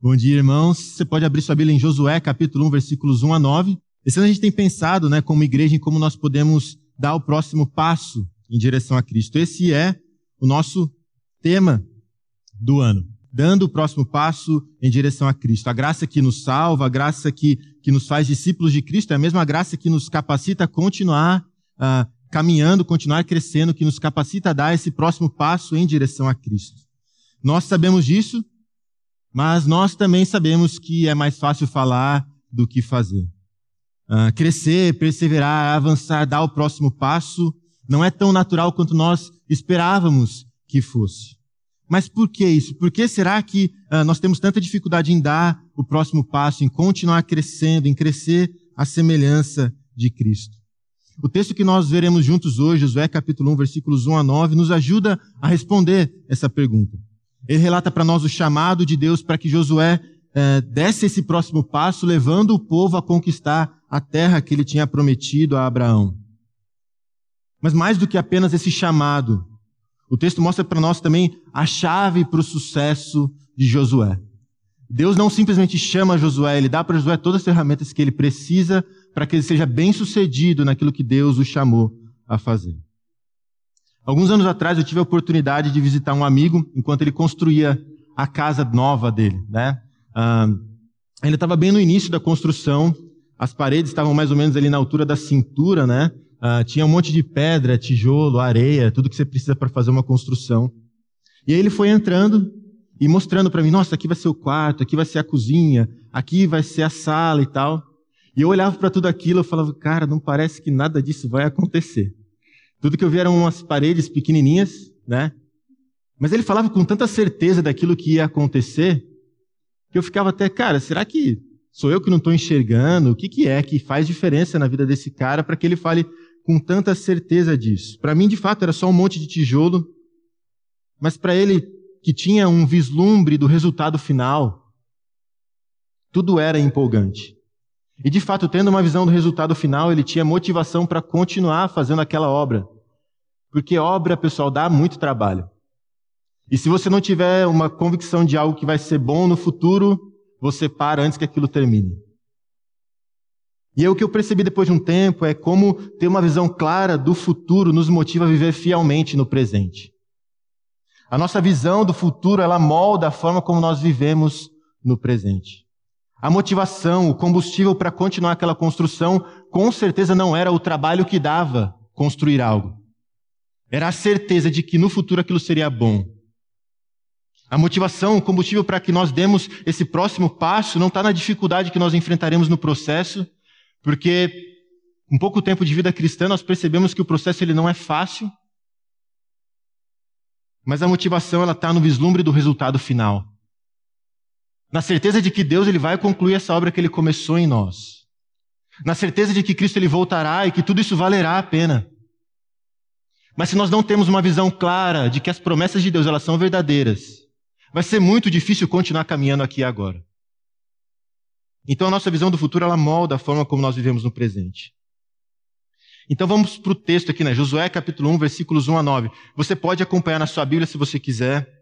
Bom dia, irmãos. Você pode abrir sua Bíblia em Josué, capítulo 1, versículos 1 a 9. Esse ano a gente tem pensado, né, como igreja, em como nós podemos dar o próximo passo em direção a Cristo. Esse é o nosso tema do ano. Dando o próximo passo em direção a Cristo. A graça que nos salva, a graça que, que nos faz discípulos de Cristo, é a mesma graça que nos capacita a continuar uh, caminhando, continuar crescendo, que nos capacita a dar esse próximo passo em direção a Cristo. Nós sabemos disso, mas nós também sabemos que é mais fácil falar do que fazer. Uh, crescer, perseverar, avançar, dar o próximo passo não é tão natural quanto nós esperávamos que fosse. Mas por que isso? Por que será que uh, nós temos tanta dificuldade em dar o próximo passo, em continuar crescendo, em crescer à semelhança de Cristo? O texto que nós veremos juntos hoje, Josué capítulo 1, versículos 1 a 9, nos ajuda a responder essa pergunta. Ele relata para nós o chamado de Deus para que Josué eh, desse esse próximo passo, levando o povo a conquistar a terra que ele tinha prometido a Abraão. Mas mais do que apenas esse chamado, o texto mostra para nós também a chave para o sucesso de Josué. Deus não simplesmente chama Josué, ele dá para Josué todas as ferramentas que ele precisa para que ele seja bem sucedido naquilo que Deus o chamou a fazer. Alguns anos atrás eu tive a oportunidade de visitar um amigo enquanto ele construía a casa nova dele, né? Ah, ele estava bem no início da construção, as paredes estavam mais ou menos ali na altura da cintura, né? Ah, tinha um monte de pedra, tijolo, areia, tudo que você precisa para fazer uma construção. E aí ele foi entrando e mostrando para mim, nossa, aqui vai ser o quarto, aqui vai ser a cozinha, aqui vai ser a sala e tal. E eu olhava para tudo aquilo e falava, cara, não parece que nada disso vai acontecer. Tudo que eu vi eram umas paredes pequenininhas, né? Mas ele falava com tanta certeza daquilo que ia acontecer, que eu ficava até, cara, será que sou eu que não estou enxergando? O que, que é que faz diferença na vida desse cara para que ele fale com tanta certeza disso? Para mim, de fato, era só um monte de tijolo, mas para ele, que tinha um vislumbre do resultado final, tudo era empolgante. E de fato, tendo uma visão do resultado final, ele tinha motivação para continuar fazendo aquela obra. Porque obra, pessoal, dá muito trabalho. E se você não tiver uma convicção de algo que vai ser bom no futuro, você para antes que aquilo termine. E é o que eu percebi depois de um tempo é como ter uma visão clara do futuro nos motiva a viver fielmente no presente. A nossa visão do futuro, ela molda a forma como nós vivemos no presente. A motivação, o combustível para continuar aquela construção, com certeza não era o trabalho que dava construir algo. Era a certeza de que no futuro aquilo seria bom. A motivação, o combustível para que nós demos esse próximo passo não está na dificuldade que nós enfrentaremos no processo, porque em pouco tempo de vida cristã nós percebemos que o processo ele não é fácil, mas a motivação ela está no vislumbre do resultado final na certeza de que Deus ele vai concluir essa obra que ele começou em nós, na certeza de que Cristo ele voltará e que tudo isso valerá a pena. Mas se nós não temos uma visão clara de que as promessas de Deus elas são verdadeiras, vai ser muito difícil continuar caminhando aqui agora. Então a nossa visão do futuro ela molda a forma como nós vivemos no presente. Então vamos para o texto aqui, né? Josué capítulo 1, versículos 1 a 9. Você pode acompanhar na sua Bíblia se você quiser.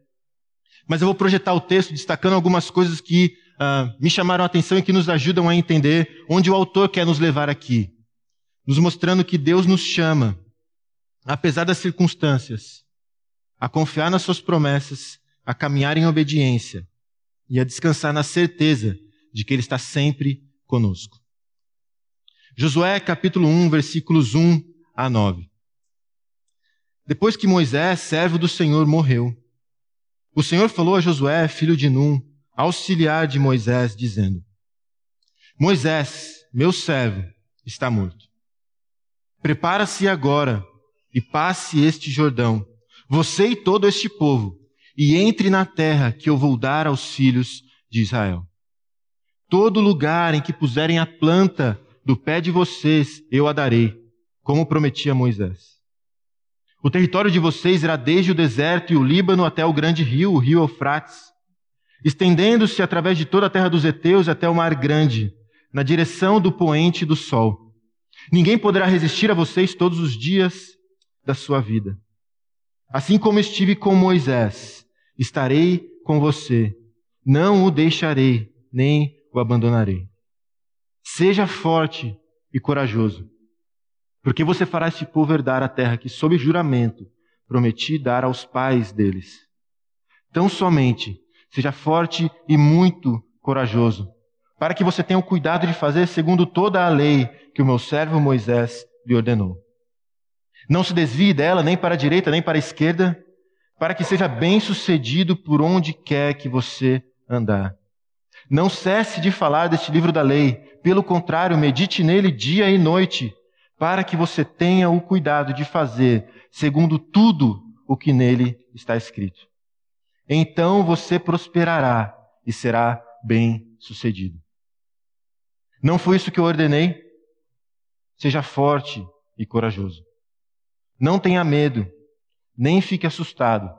Mas eu vou projetar o texto destacando algumas coisas que uh, me chamaram a atenção e que nos ajudam a entender onde o autor quer nos levar aqui. Nos mostrando que Deus nos chama, apesar das circunstâncias, a confiar nas suas promessas, a caminhar em obediência e a descansar na certeza de que Ele está sempre conosco. Josué capítulo 1, versículos 1 a 9. Depois que Moisés, servo do Senhor, morreu, o Senhor falou a Josué, filho de Num, auxiliar de Moisés, dizendo: Moisés, meu servo, está morto. Prepara-se agora e passe este Jordão, você e todo este povo, e entre na terra que eu vou dar aos filhos de Israel. Todo lugar em que puserem a planta do pé de vocês, eu a darei, como prometi a Moisés. O território de vocês irá desde o deserto e o Líbano até o grande rio, o rio Eufrates, estendendo-se através de toda a terra dos heteus até o mar grande, na direção do poente do sol. Ninguém poderá resistir a vocês todos os dias da sua vida. Assim como estive com Moisés, estarei com você. Não o deixarei, nem o abandonarei. Seja forte e corajoso, porque você fará este povo herdar a terra que, sob juramento, prometi dar aos pais deles. Tão somente seja forte e muito corajoso, para que você tenha o cuidado de fazer segundo toda a lei que o meu servo Moisés lhe ordenou. Não se desvie dela nem para a direita nem para a esquerda, para que seja bem sucedido por onde quer que você andar. Não cesse de falar deste livro da lei, pelo contrário, medite nele dia e noite, para que você tenha o cuidado de fazer segundo tudo o que nele está escrito. Então você prosperará e será bem sucedido. Não foi isso que eu ordenei? Seja forte e corajoso. Não tenha medo, nem fique assustado,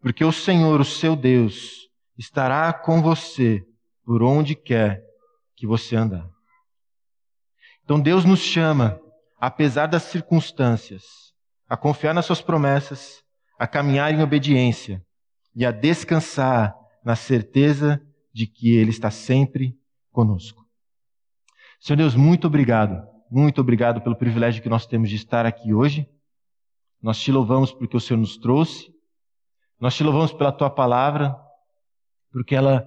porque o Senhor, o seu Deus, estará com você por onde quer que você andar. Então Deus nos chama, apesar das circunstâncias, a confiar nas suas promessas, a caminhar em obediência e a descansar na certeza de que Ele está sempre conosco. Senhor Deus, muito obrigado, muito obrigado pelo privilégio que nós temos de estar aqui hoje. Nós te louvamos porque o Senhor nos trouxe. Nós te louvamos pela tua palavra, porque ela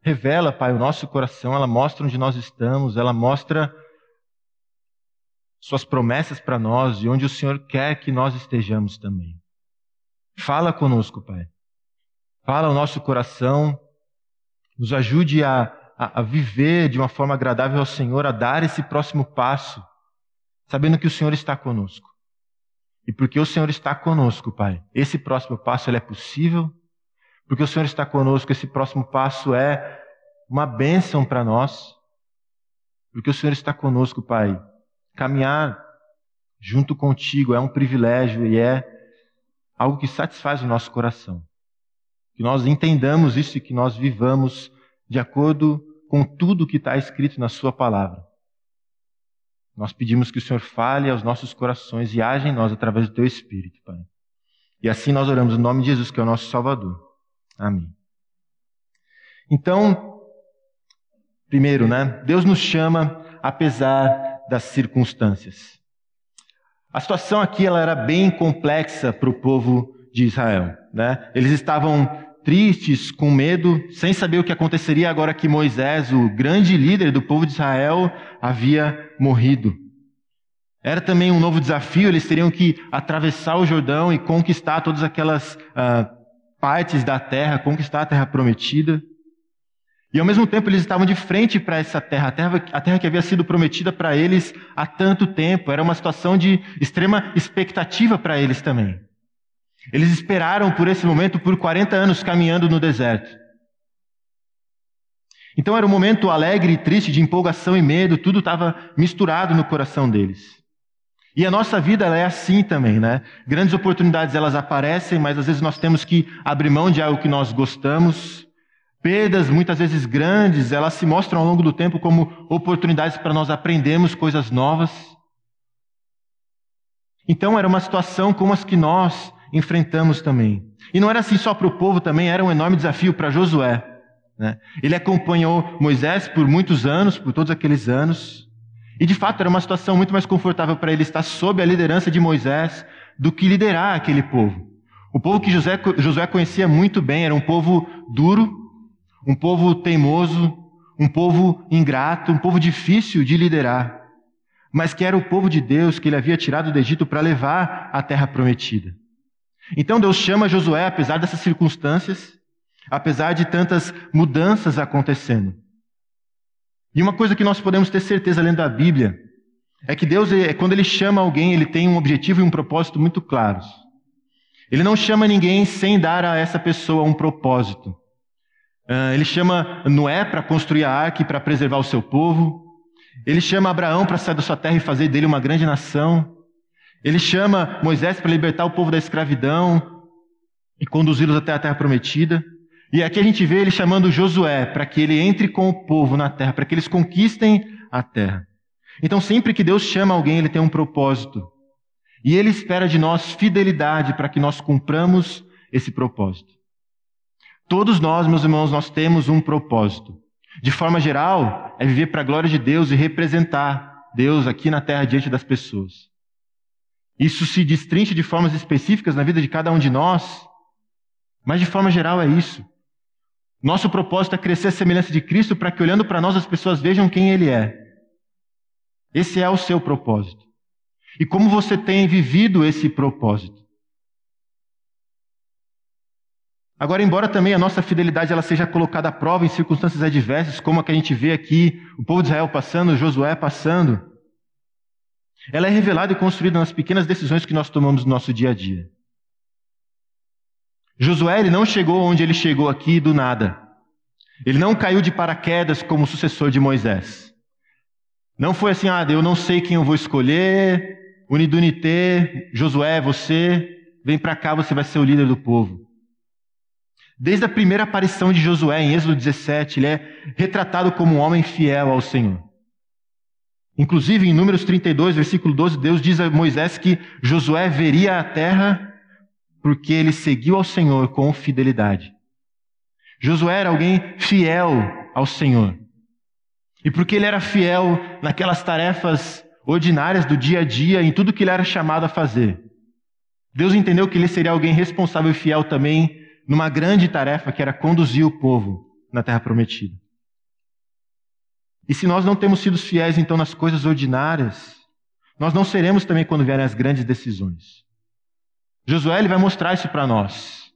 revela, Pai, o nosso coração, ela mostra onde nós estamos, ela mostra suas promessas para nós e onde o Senhor quer que nós estejamos também. Fala conosco, Pai. Fala o nosso coração, nos ajude a, a, a viver de uma forma agradável ao Senhor, a dar esse próximo passo, sabendo que o Senhor está conosco. E porque o Senhor está conosco, Pai, esse próximo passo ele é possível, porque o Senhor está conosco, esse próximo passo é uma bênção para nós, porque o Senhor está conosco, Pai. Caminhar junto contigo é um privilégio e é algo que satisfaz o nosso coração. Que nós entendamos isso e que nós vivamos de acordo com tudo que está escrito na Sua palavra. Nós pedimos que o Senhor fale aos nossos corações e age em nós através do Teu Espírito, Pai. E assim nós oramos no nome de Jesus, que é o nosso Salvador. Amém. Então, primeiro, né? Deus nos chama apesar das circunstâncias. A situação aqui ela era bem complexa para o povo de Israel. Né? Eles estavam tristes, com medo, sem saber o que aconteceria agora que Moisés, o grande líder do povo de Israel, havia morrido. Era também um novo desafio, eles teriam que atravessar o Jordão e conquistar todas aquelas uh, partes da terra, conquistar a terra prometida. E ao mesmo tempo eles estavam de frente para essa terra, a terra, a terra que havia sido prometida para eles há tanto tempo. Era uma situação de extrema expectativa para eles também. Eles esperaram por esse momento por 40 anos caminhando no deserto. Então era um momento alegre e triste, de empolgação e medo, tudo estava misturado no coração deles. E a nossa vida é assim também, né? Grandes oportunidades elas aparecem, mas às vezes nós temos que abrir mão de algo que nós gostamos. Perdas, muitas vezes grandes, elas se mostram ao longo do tempo como oportunidades para nós aprendermos coisas novas. Então era uma situação como as que nós enfrentamos também. E não era assim só para o povo, também era um enorme desafio para Josué. Né? Ele acompanhou Moisés por muitos anos, por todos aqueles anos. E de fato era uma situação muito mais confortável para ele estar sob a liderança de Moisés do que liderar aquele povo. O povo que José, Josué conhecia muito bem era um povo duro, um povo teimoso, um povo ingrato, um povo difícil de liderar, mas que era o povo de Deus que ele havia tirado do Egito para levar à terra prometida. Então Deus chama Josué, apesar dessas circunstâncias, apesar de tantas mudanças acontecendo. E uma coisa que nós podemos ter certeza lendo a Bíblia é que Deus, é, quando Ele chama alguém, Ele tem um objetivo e um propósito muito claros. Ele não chama ninguém sem dar a essa pessoa um propósito. Ah, ele chama Noé para construir a arca e para preservar o seu povo. Ele chama Abraão para sair da sua terra e fazer dele uma grande nação. Ele chama Moisés para libertar o povo da escravidão e conduzi-los até a terra prometida. E aqui a gente vê ele chamando Josué para que ele entre com o povo na terra, para que eles conquistem a terra. Então, sempre que Deus chama alguém, ele tem um propósito. E ele espera de nós fidelidade para que nós cumpramos esse propósito. Todos nós, meus irmãos, nós temos um propósito. De forma geral, é viver para a glória de Deus e representar Deus aqui na terra diante das pessoas. Isso se destrincha de formas específicas na vida de cada um de nós, mas de forma geral é isso. Nosso propósito é crescer a semelhança de Cristo para que, olhando para nós, as pessoas vejam quem Ele é. Esse é o seu propósito. E como você tem vivido esse propósito? Agora, embora também a nossa fidelidade ela seja colocada à prova em circunstâncias adversas, como a que a gente vê aqui, o povo de Israel passando, Josué passando, ela é revelada e construída nas pequenas decisões que nós tomamos no nosso dia a dia. Josué ele não chegou onde ele chegou aqui do nada. Ele não caiu de paraquedas como sucessor de Moisés. Não foi assim, ah, eu não sei quem eu vou escolher, Unidunité, Josué, você, vem para cá, você vai ser o líder do povo. Desde a primeira aparição de Josué em Êxodo 17, ele é retratado como um homem fiel ao Senhor. Inclusive, em Números 32, versículo 12, Deus diz a Moisés que Josué veria a terra porque ele seguiu ao Senhor com fidelidade. Josué era alguém fiel ao Senhor. E porque ele era fiel naquelas tarefas ordinárias do dia a dia, em tudo que ele era chamado a fazer, Deus entendeu que ele seria alguém responsável e fiel também numa grande tarefa que era conduzir o povo na terra prometida. E se nós não temos sido fiéis então nas coisas ordinárias, nós não seremos também quando vierem as grandes decisões. Josué ele vai mostrar isso para nós.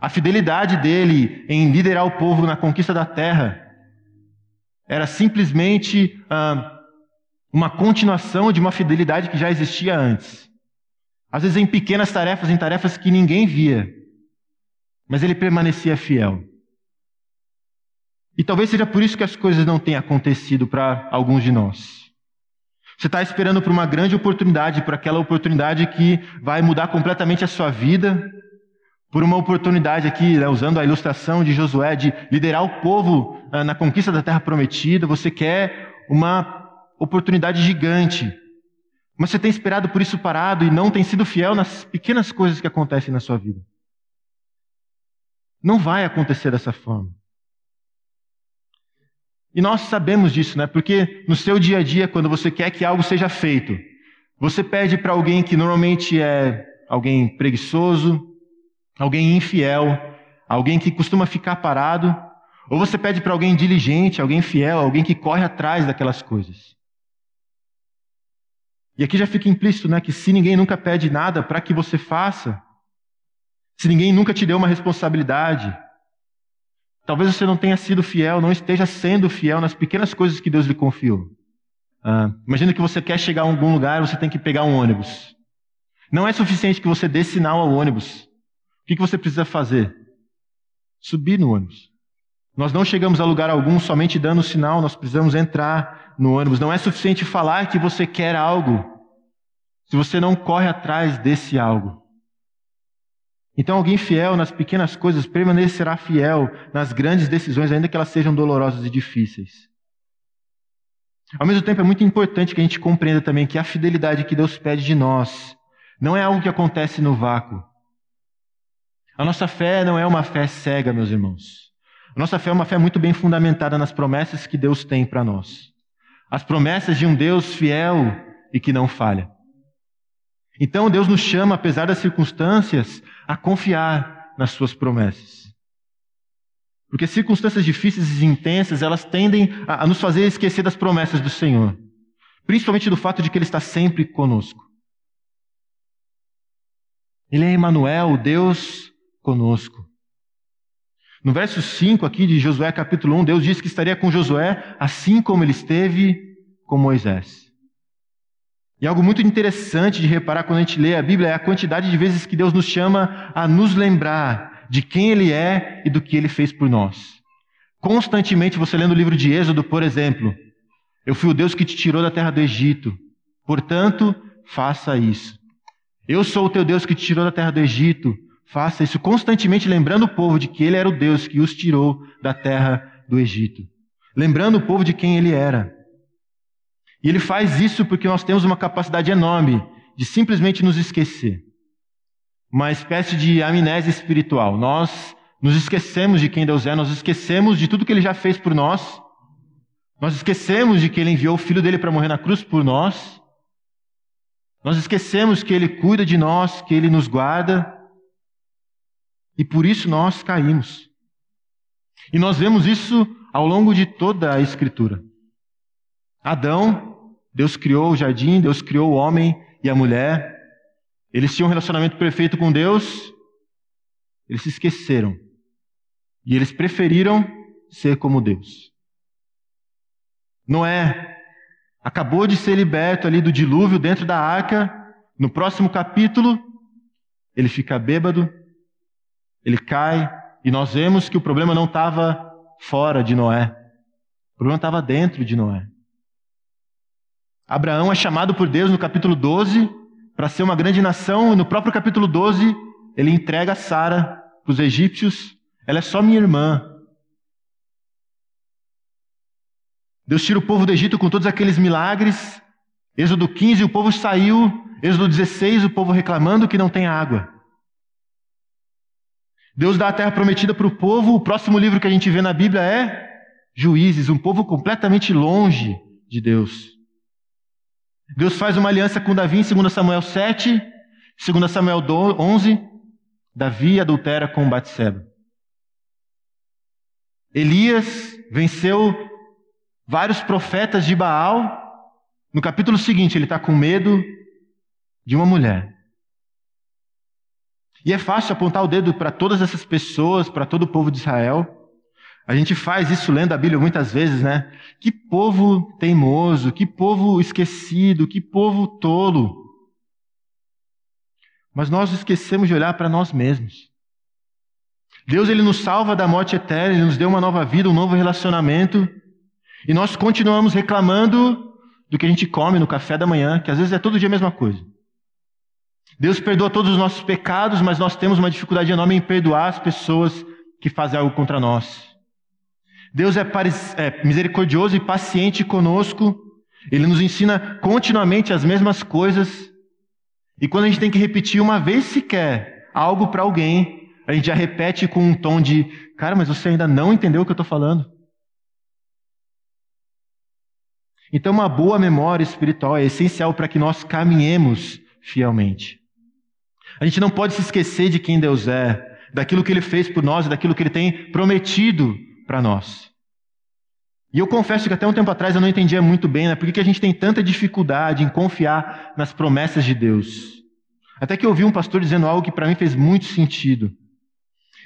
A fidelidade dele em liderar o povo na conquista da terra era simplesmente ah, uma continuação de uma fidelidade que já existia antes. Às vezes em pequenas tarefas, em tarefas que ninguém via, mas ele permanecia fiel. E talvez seja por isso que as coisas não tenham acontecido para alguns de nós. Você está esperando por uma grande oportunidade, por aquela oportunidade que vai mudar completamente a sua vida, por uma oportunidade aqui, né, usando a ilustração de Josué, de liderar o povo ah, na conquista da terra prometida. Você quer uma oportunidade gigante, mas você tem esperado por isso parado e não tem sido fiel nas pequenas coisas que acontecem na sua vida. Não vai acontecer dessa forma. E nós sabemos disso, né? Porque no seu dia a dia, quando você quer que algo seja feito, você pede para alguém que normalmente é alguém preguiçoso, alguém infiel, alguém que costuma ficar parado, ou você pede para alguém diligente, alguém fiel, alguém que corre atrás daquelas coisas. E aqui já fica implícito, né, que se ninguém nunca pede nada para que você faça, se ninguém nunca te deu uma responsabilidade, Talvez você não tenha sido fiel, não esteja sendo fiel nas pequenas coisas que Deus lhe confiou. Ah, imagina que você quer chegar a algum lugar, você tem que pegar um ônibus. Não é suficiente que você dê sinal ao ônibus. O que você precisa fazer? Subir no ônibus. Nós não chegamos a lugar algum somente dando sinal, nós precisamos entrar no ônibus. Não é suficiente falar que você quer algo, se você não corre atrás desse algo. Então, alguém fiel nas pequenas coisas permanecerá fiel nas grandes decisões, ainda que elas sejam dolorosas e difíceis. Ao mesmo tempo, é muito importante que a gente compreenda também que a fidelidade que Deus pede de nós não é algo que acontece no vácuo. A nossa fé não é uma fé cega, meus irmãos. A nossa fé é uma fé muito bem fundamentada nas promessas que Deus tem para nós. As promessas de um Deus fiel e que não falha. Então Deus nos chama, apesar das circunstâncias, a confiar nas suas promessas. Porque circunstâncias difíceis e intensas, elas tendem a, a nos fazer esquecer das promessas do Senhor. Principalmente do fato de que Ele está sempre conosco. Ele é Emmanuel, Deus conosco. No verso 5 aqui de Josué capítulo 1, Deus diz que estaria com Josué assim como ele esteve com Moisés. E algo muito interessante de reparar quando a gente lê a Bíblia é a quantidade de vezes que Deus nos chama a nos lembrar de quem Ele é e do que Ele fez por nós. Constantemente, você lendo o livro de Êxodo, por exemplo, eu fui o Deus que te tirou da terra do Egito, portanto, faça isso. Eu sou o teu Deus que te tirou da terra do Egito, faça isso. Constantemente lembrando o povo de que Ele era o Deus que os tirou da terra do Egito. Lembrando o povo de quem Ele era. E ele faz isso porque nós temos uma capacidade enorme de simplesmente nos esquecer. Uma espécie de amnésia espiritual. Nós nos esquecemos de quem Deus é, nós esquecemos de tudo que Ele já fez por nós, nós esquecemos de que Ele enviou o Filho dele para morrer na cruz por nós, nós esquecemos que Ele cuida de nós, que Ele nos guarda, e por isso nós caímos. E nós vemos isso ao longo de toda a Escritura. Adão, Deus criou o jardim, Deus criou o homem e a mulher, eles tinham um relacionamento perfeito com Deus, eles se esqueceram. E eles preferiram ser como Deus. Noé acabou de ser liberto ali do dilúvio dentro da arca. No próximo capítulo, ele fica bêbado, ele cai, e nós vemos que o problema não estava fora de Noé, o problema estava dentro de Noé. Abraão é chamado por Deus no capítulo 12 para ser uma grande nação, e no próprio capítulo 12 ele entrega Sara para os egípcios, ela é só minha irmã. Deus tira o povo do Egito com todos aqueles milagres. Êxodo 15, o povo saiu. Êxodo 16, o povo reclamando que não tem água. Deus dá a terra prometida para o povo. O próximo livro que a gente vê na Bíblia é Juízes, um povo completamente longe de Deus. Deus faz uma aliança com Davi em 2 Samuel 7, 2 Samuel 11. Davi adultera com Batseba. Elias venceu vários profetas de Baal. No capítulo seguinte, ele está com medo de uma mulher. E é fácil apontar o dedo para todas essas pessoas, para todo o povo de Israel. A gente faz isso lendo a Bíblia muitas vezes, né? Que povo teimoso, que povo esquecido, que povo tolo. Mas nós esquecemos de olhar para nós mesmos. Deus ele nos salva da morte eterna, ele nos deu uma nova vida, um novo relacionamento, e nós continuamos reclamando do que a gente come no café da manhã, que às vezes é todo dia a mesma coisa. Deus perdoa todos os nossos pecados, mas nós temos uma dificuldade enorme em perdoar as pessoas que fazem algo contra nós. Deus é, é misericordioso e paciente conosco, ele nos ensina continuamente as mesmas coisas, e quando a gente tem que repetir uma vez sequer algo para alguém, a gente já repete com um tom de: cara, mas você ainda não entendeu o que eu estou falando. Então, uma boa memória espiritual é essencial para que nós caminhemos fielmente. A gente não pode se esquecer de quem Deus é, daquilo que Ele fez por nós e daquilo que Ele tem prometido para nós. E eu confesso que até um tempo atrás eu não entendia muito bem né, por que a gente tem tanta dificuldade em confiar nas promessas de Deus. Até que eu ouvi um pastor dizendo algo que para mim fez muito sentido.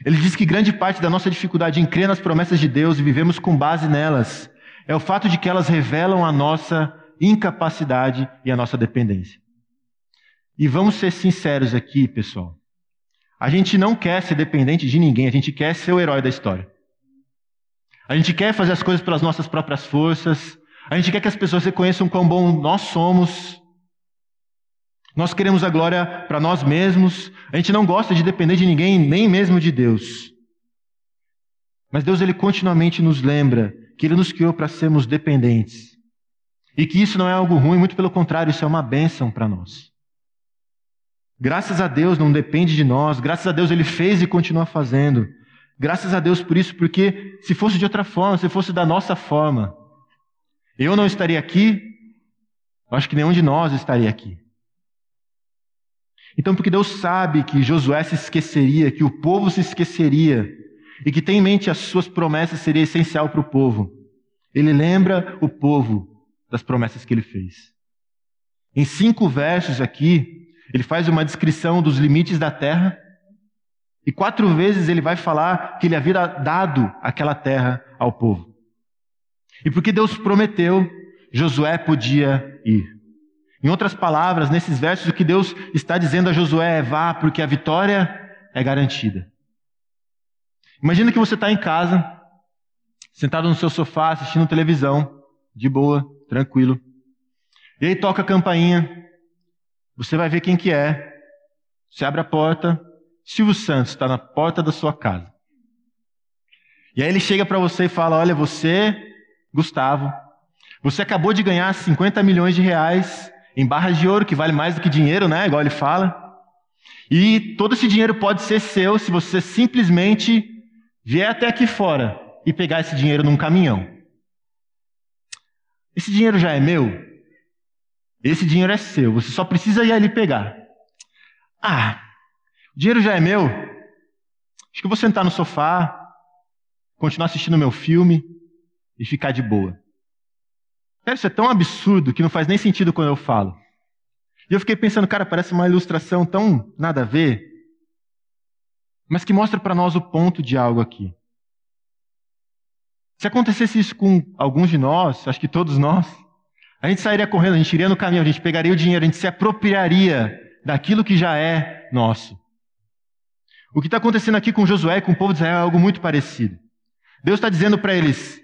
Ele diz que grande parte da nossa dificuldade em crer nas promessas de Deus e vivemos com base nelas é o fato de que elas revelam a nossa incapacidade e a nossa dependência. E vamos ser sinceros aqui, pessoal. A gente não quer ser dependente de ninguém, a gente quer ser o herói da história. A gente quer fazer as coisas pelas nossas próprias forças, a gente quer que as pessoas reconheçam quão bom nós somos, nós queremos a glória para nós mesmos. A gente não gosta de depender de ninguém, nem mesmo de Deus. Mas Deus ele continuamente nos lembra que ele nos criou para sermos dependentes. E que isso não é algo ruim, muito pelo contrário, isso é uma bênção para nós. Graças a Deus não depende de nós, graças a Deus ele fez e continua fazendo. Graças a Deus por isso, porque se fosse de outra forma, se fosse da nossa forma, eu não estaria aqui, acho que nenhum de nós estaria aqui. Então, porque Deus sabe que Josué se esqueceria, que o povo se esqueceria, e que tem em mente as suas promessas seria essencial para o povo, ele lembra o povo das promessas que ele fez. Em cinco versos aqui, ele faz uma descrição dos limites da terra, e quatro vezes ele vai falar que ele havia dado aquela terra ao povo. E porque Deus prometeu, Josué podia ir. Em outras palavras, nesses versos, o que Deus está dizendo a Josué é: vá, porque a vitória é garantida. Imagina que você está em casa, sentado no seu sofá, assistindo televisão, de boa, tranquilo. E aí toca a campainha, você vai ver quem que é. Você abre a porta, Silvio Santos está na porta da sua casa. E aí ele chega para você e fala: Olha, você, Gustavo, você acabou de ganhar 50 milhões de reais em barras de ouro, que vale mais do que dinheiro, né? Igual ele fala. E todo esse dinheiro pode ser seu se você simplesmente vier até aqui fora e pegar esse dinheiro num caminhão, esse dinheiro já é meu? Esse dinheiro é seu, você só precisa ir ali pegar. Ah, dinheiro já é meu? Acho que eu vou sentar no sofá, continuar assistindo meu filme e ficar de boa. Isso é tão absurdo que não faz nem sentido quando eu falo. E eu fiquei pensando, cara, parece uma ilustração tão nada a ver, mas que mostra para nós o ponto de algo aqui. Se acontecesse isso com alguns de nós, acho que todos nós, a gente sairia correndo, a gente iria no caminho, a gente pegaria o dinheiro, a gente se apropriaria daquilo que já é nosso. O que está acontecendo aqui com Josué e com o povo de Israel é algo muito parecido. Deus está dizendo para eles: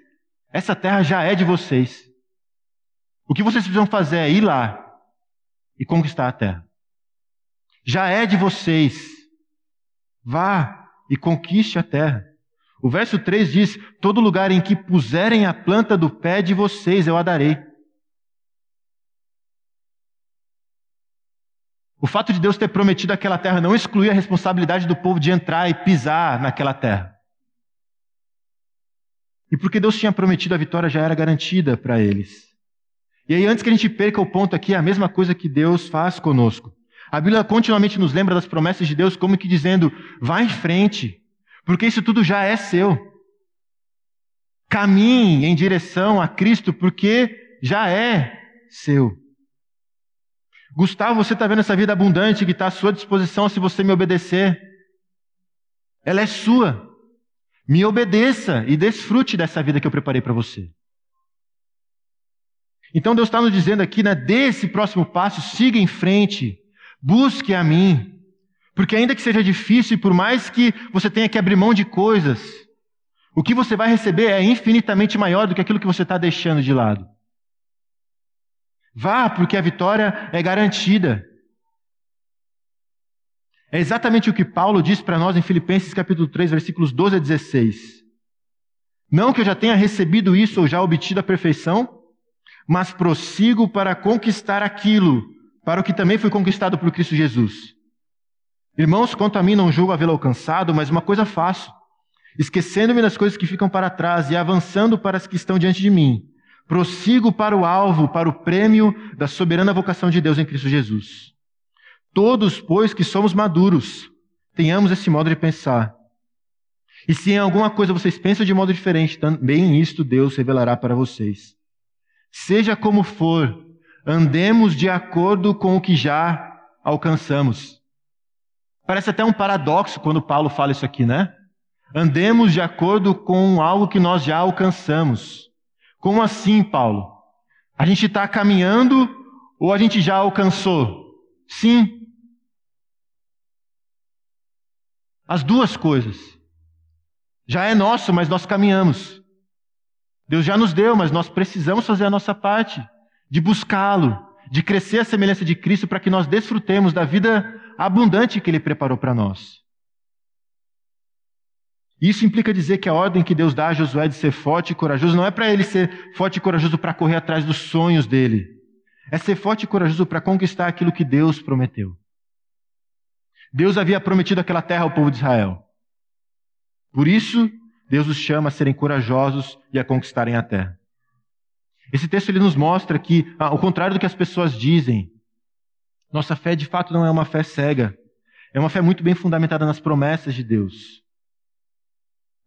essa terra já é de vocês. O que vocês precisam fazer é ir lá e conquistar a terra. Já é de vocês. Vá e conquiste a terra. O verso 3 diz: Todo lugar em que puserem a planta do pé de vocês eu a darei. O fato de Deus ter prometido aquela terra não exclui a responsabilidade do povo de entrar e pisar naquela terra. E porque Deus tinha prometido a vitória já era garantida para eles. E aí, antes que a gente perca o ponto aqui, é a mesma coisa que Deus faz conosco. A Bíblia continuamente nos lembra das promessas de Deus, como que dizendo: vá em frente, porque isso tudo já é seu. Caminhe em direção a Cristo, porque já é seu. Gustavo, você está vendo essa vida abundante que está à sua disposição se você me obedecer. Ela é sua. Me obedeça e desfrute dessa vida que eu preparei para você. Então Deus está nos dizendo aqui, né, dê esse próximo passo, siga em frente, busque a mim. Porque ainda que seja difícil e por mais que você tenha que abrir mão de coisas, o que você vai receber é infinitamente maior do que aquilo que você está deixando de lado. Vá, porque a vitória é garantida. É exatamente o que Paulo diz para nós em Filipenses capítulo 3, versículos 12 a 16. Não que eu já tenha recebido isso ou já obtido a perfeição, mas prossigo para conquistar aquilo, para o que também foi conquistado por Cristo Jesus. Irmãos, quanto a mim, não julgo havê-lo alcançado, mas uma coisa faço, esquecendo-me das coisas que ficam para trás e avançando para as que estão diante de mim. Prossigo para o alvo, para o prêmio da soberana vocação de Deus em Cristo Jesus. Todos, pois, que somos maduros, tenhamos esse modo de pensar. E se em alguma coisa vocês pensam de modo diferente, também isto Deus revelará para vocês. Seja como for, andemos de acordo com o que já alcançamos. Parece até um paradoxo quando Paulo fala isso aqui, né? Andemos de acordo com algo que nós já alcançamos. Como assim, Paulo? A gente está caminhando ou a gente já alcançou? Sim. As duas coisas. Já é nosso, mas nós caminhamos. Deus já nos deu, mas nós precisamos fazer a nossa parte de buscá-lo, de crescer a semelhança de Cristo para que nós desfrutemos da vida abundante que Ele preparou para nós. Isso implica dizer que a ordem que Deus dá a Josué de ser forte e corajoso não é para ele ser forte e corajoso para correr atrás dos sonhos dele. É ser forte e corajoso para conquistar aquilo que Deus prometeu. Deus havia prometido aquela terra ao povo de Israel. Por isso, Deus os chama a serem corajosos e a conquistarem a terra. Esse texto ele nos mostra que, ao contrário do que as pessoas dizem, nossa fé de fato não é uma fé cega. É uma fé muito bem fundamentada nas promessas de Deus.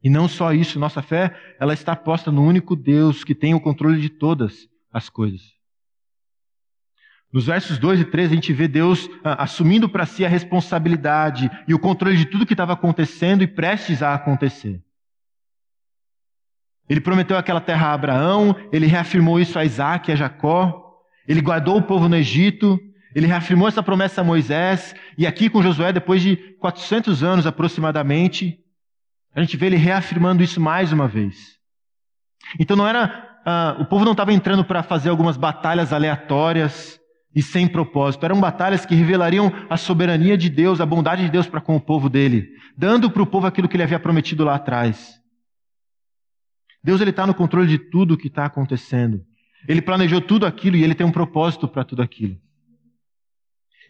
E não só isso, nossa fé, ela está posta no único Deus que tem o controle de todas as coisas. Nos versos 2 e 3, a gente vê Deus ah, assumindo para si a responsabilidade e o controle de tudo que estava acontecendo e prestes a acontecer. Ele prometeu aquela terra a Abraão, ele reafirmou isso a Isaac e a Jacó, ele guardou o povo no Egito, ele reafirmou essa promessa a Moisés, e aqui com Josué, depois de 400 anos aproximadamente, a gente vê ele reafirmando isso mais uma vez. Então não era, uh, o povo não estava entrando para fazer algumas batalhas aleatórias e sem propósito, eram batalhas que revelariam a soberania de Deus, a bondade de Deus para com o povo dele, dando para o povo aquilo que ele havia prometido lá atrás. Deus ele está no controle de tudo o que está acontecendo. Ele planejou tudo aquilo e ele tem um propósito para tudo aquilo.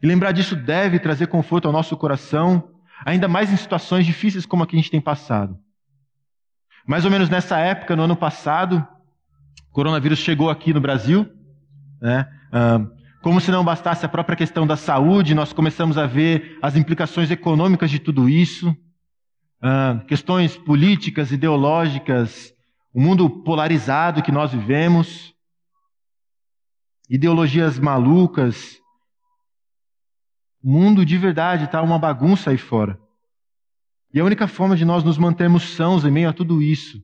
E lembrar disso deve trazer conforto ao nosso coração, ainda mais em situações difíceis como a que a gente tem passado. Mais ou menos nessa época, no ano passado, o coronavírus chegou aqui no Brasil. Né? como se não bastasse a própria questão da saúde, nós começamos a ver as implicações econômicas de tudo isso, questões políticas, ideológicas, o mundo polarizado que nós vivemos, ideologias malucas. O mundo de verdade está uma bagunça aí fora. E a única forma de nós nos mantermos sãos em meio a tudo isso,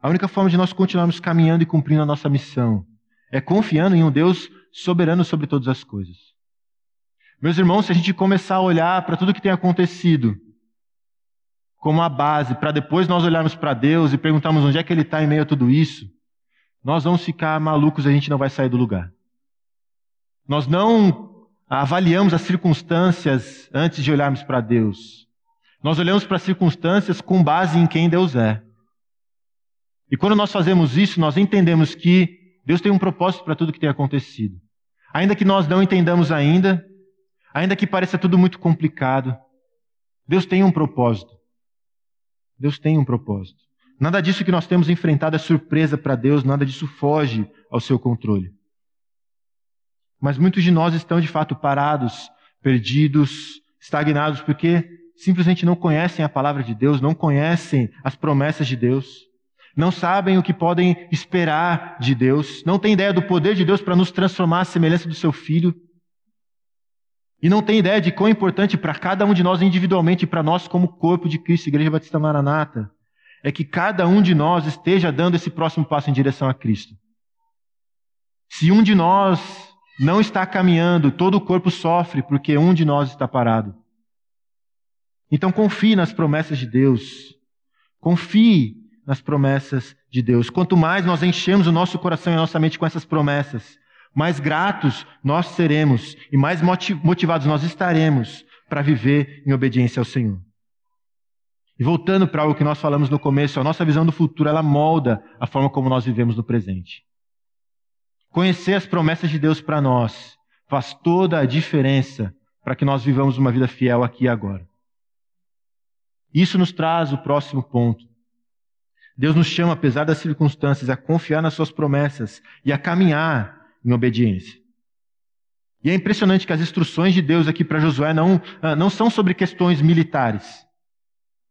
a única forma de nós continuarmos caminhando e cumprindo a nossa missão, é confiando em um Deus soberano sobre todas as coisas. Meus irmãos, se a gente começar a olhar para tudo que tem acontecido como a base, para depois nós olharmos para Deus e perguntarmos onde é que Ele está em meio a tudo isso, nós vamos ficar malucos e a gente não vai sair do lugar. Nós não avaliamos as circunstâncias antes de olharmos para Deus. Nós olhamos para as circunstâncias com base em quem Deus é. E quando nós fazemos isso, nós entendemos que Deus tem um propósito para tudo que tem acontecido. Ainda que nós não entendamos ainda, ainda que pareça tudo muito complicado, Deus tem um propósito. Deus tem um propósito. Nada disso que nós temos enfrentado é surpresa para Deus, nada disso foge ao seu controle. Mas muitos de nós estão de fato parados, perdidos, estagnados, porque simplesmente não conhecem a palavra de Deus, não conhecem as promessas de Deus, não sabem o que podem esperar de Deus, não têm ideia do poder de Deus para nos transformar à semelhança do seu filho, e não têm ideia de quão importante para cada um de nós individualmente e para nós como corpo de Cristo, Igreja Batista Maranata, é que cada um de nós esteja dando esse próximo passo em direção a Cristo. Se um de nós não está caminhando, todo o corpo sofre porque um de nós está parado. Então confie nas promessas de Deus. Confie nas promessas de Deus. Quanto mais nós enchemos o nosso coração e a nossa mente com essas promessas, mais gratos nós seremos e mais motivados nós estaremos para viver em obediência ao Senhor. E voltando para algo que nós falamos no começo, a nossa visão do futuro ela molda a forma como nós vivemos no presente. Conhecer as promessas de Deus para nós faz toda a diferença para que nós vivamos uma vida fiel aqui e agora. Isso nos traz o próximo ponto. Deus nos chama, apesar das circunstâncias, a confiar nas suas promessas e a caminhar em obediência. E é impressionante que as instruções de Deus aqui para Josué não, ah, não são sobre questões militares.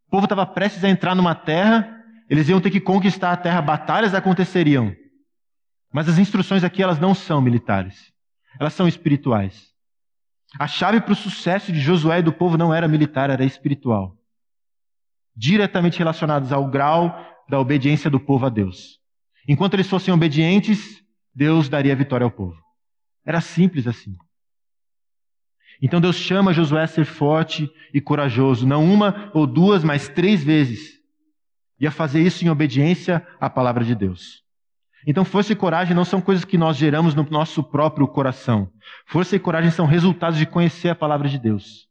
O povo estava prestes a entrar numa terra, eles iam ter que conquistar a terra, batalhas aconteceriam. Mas as instruções aqui elas não são militares, elas são espirituais. A chave para o sucesso de Josué e do povo não era militar, era espiritual. Diretamente relacionadas ao grau da obediência do povo a Deus. Enquanto eles fossem obedientes, Deus daria vitória ao povo. Era simples assim. Então Deus chama Josué a ser forte e corajoso, não uma ou duas, mas três vezes. E a fazer isso em obediência à palavra de Deus. Então, força e coragem não são coisas que nós geramos no nosso próprio coração. Força e coragem são resultados de conhecer a palavra de Deus.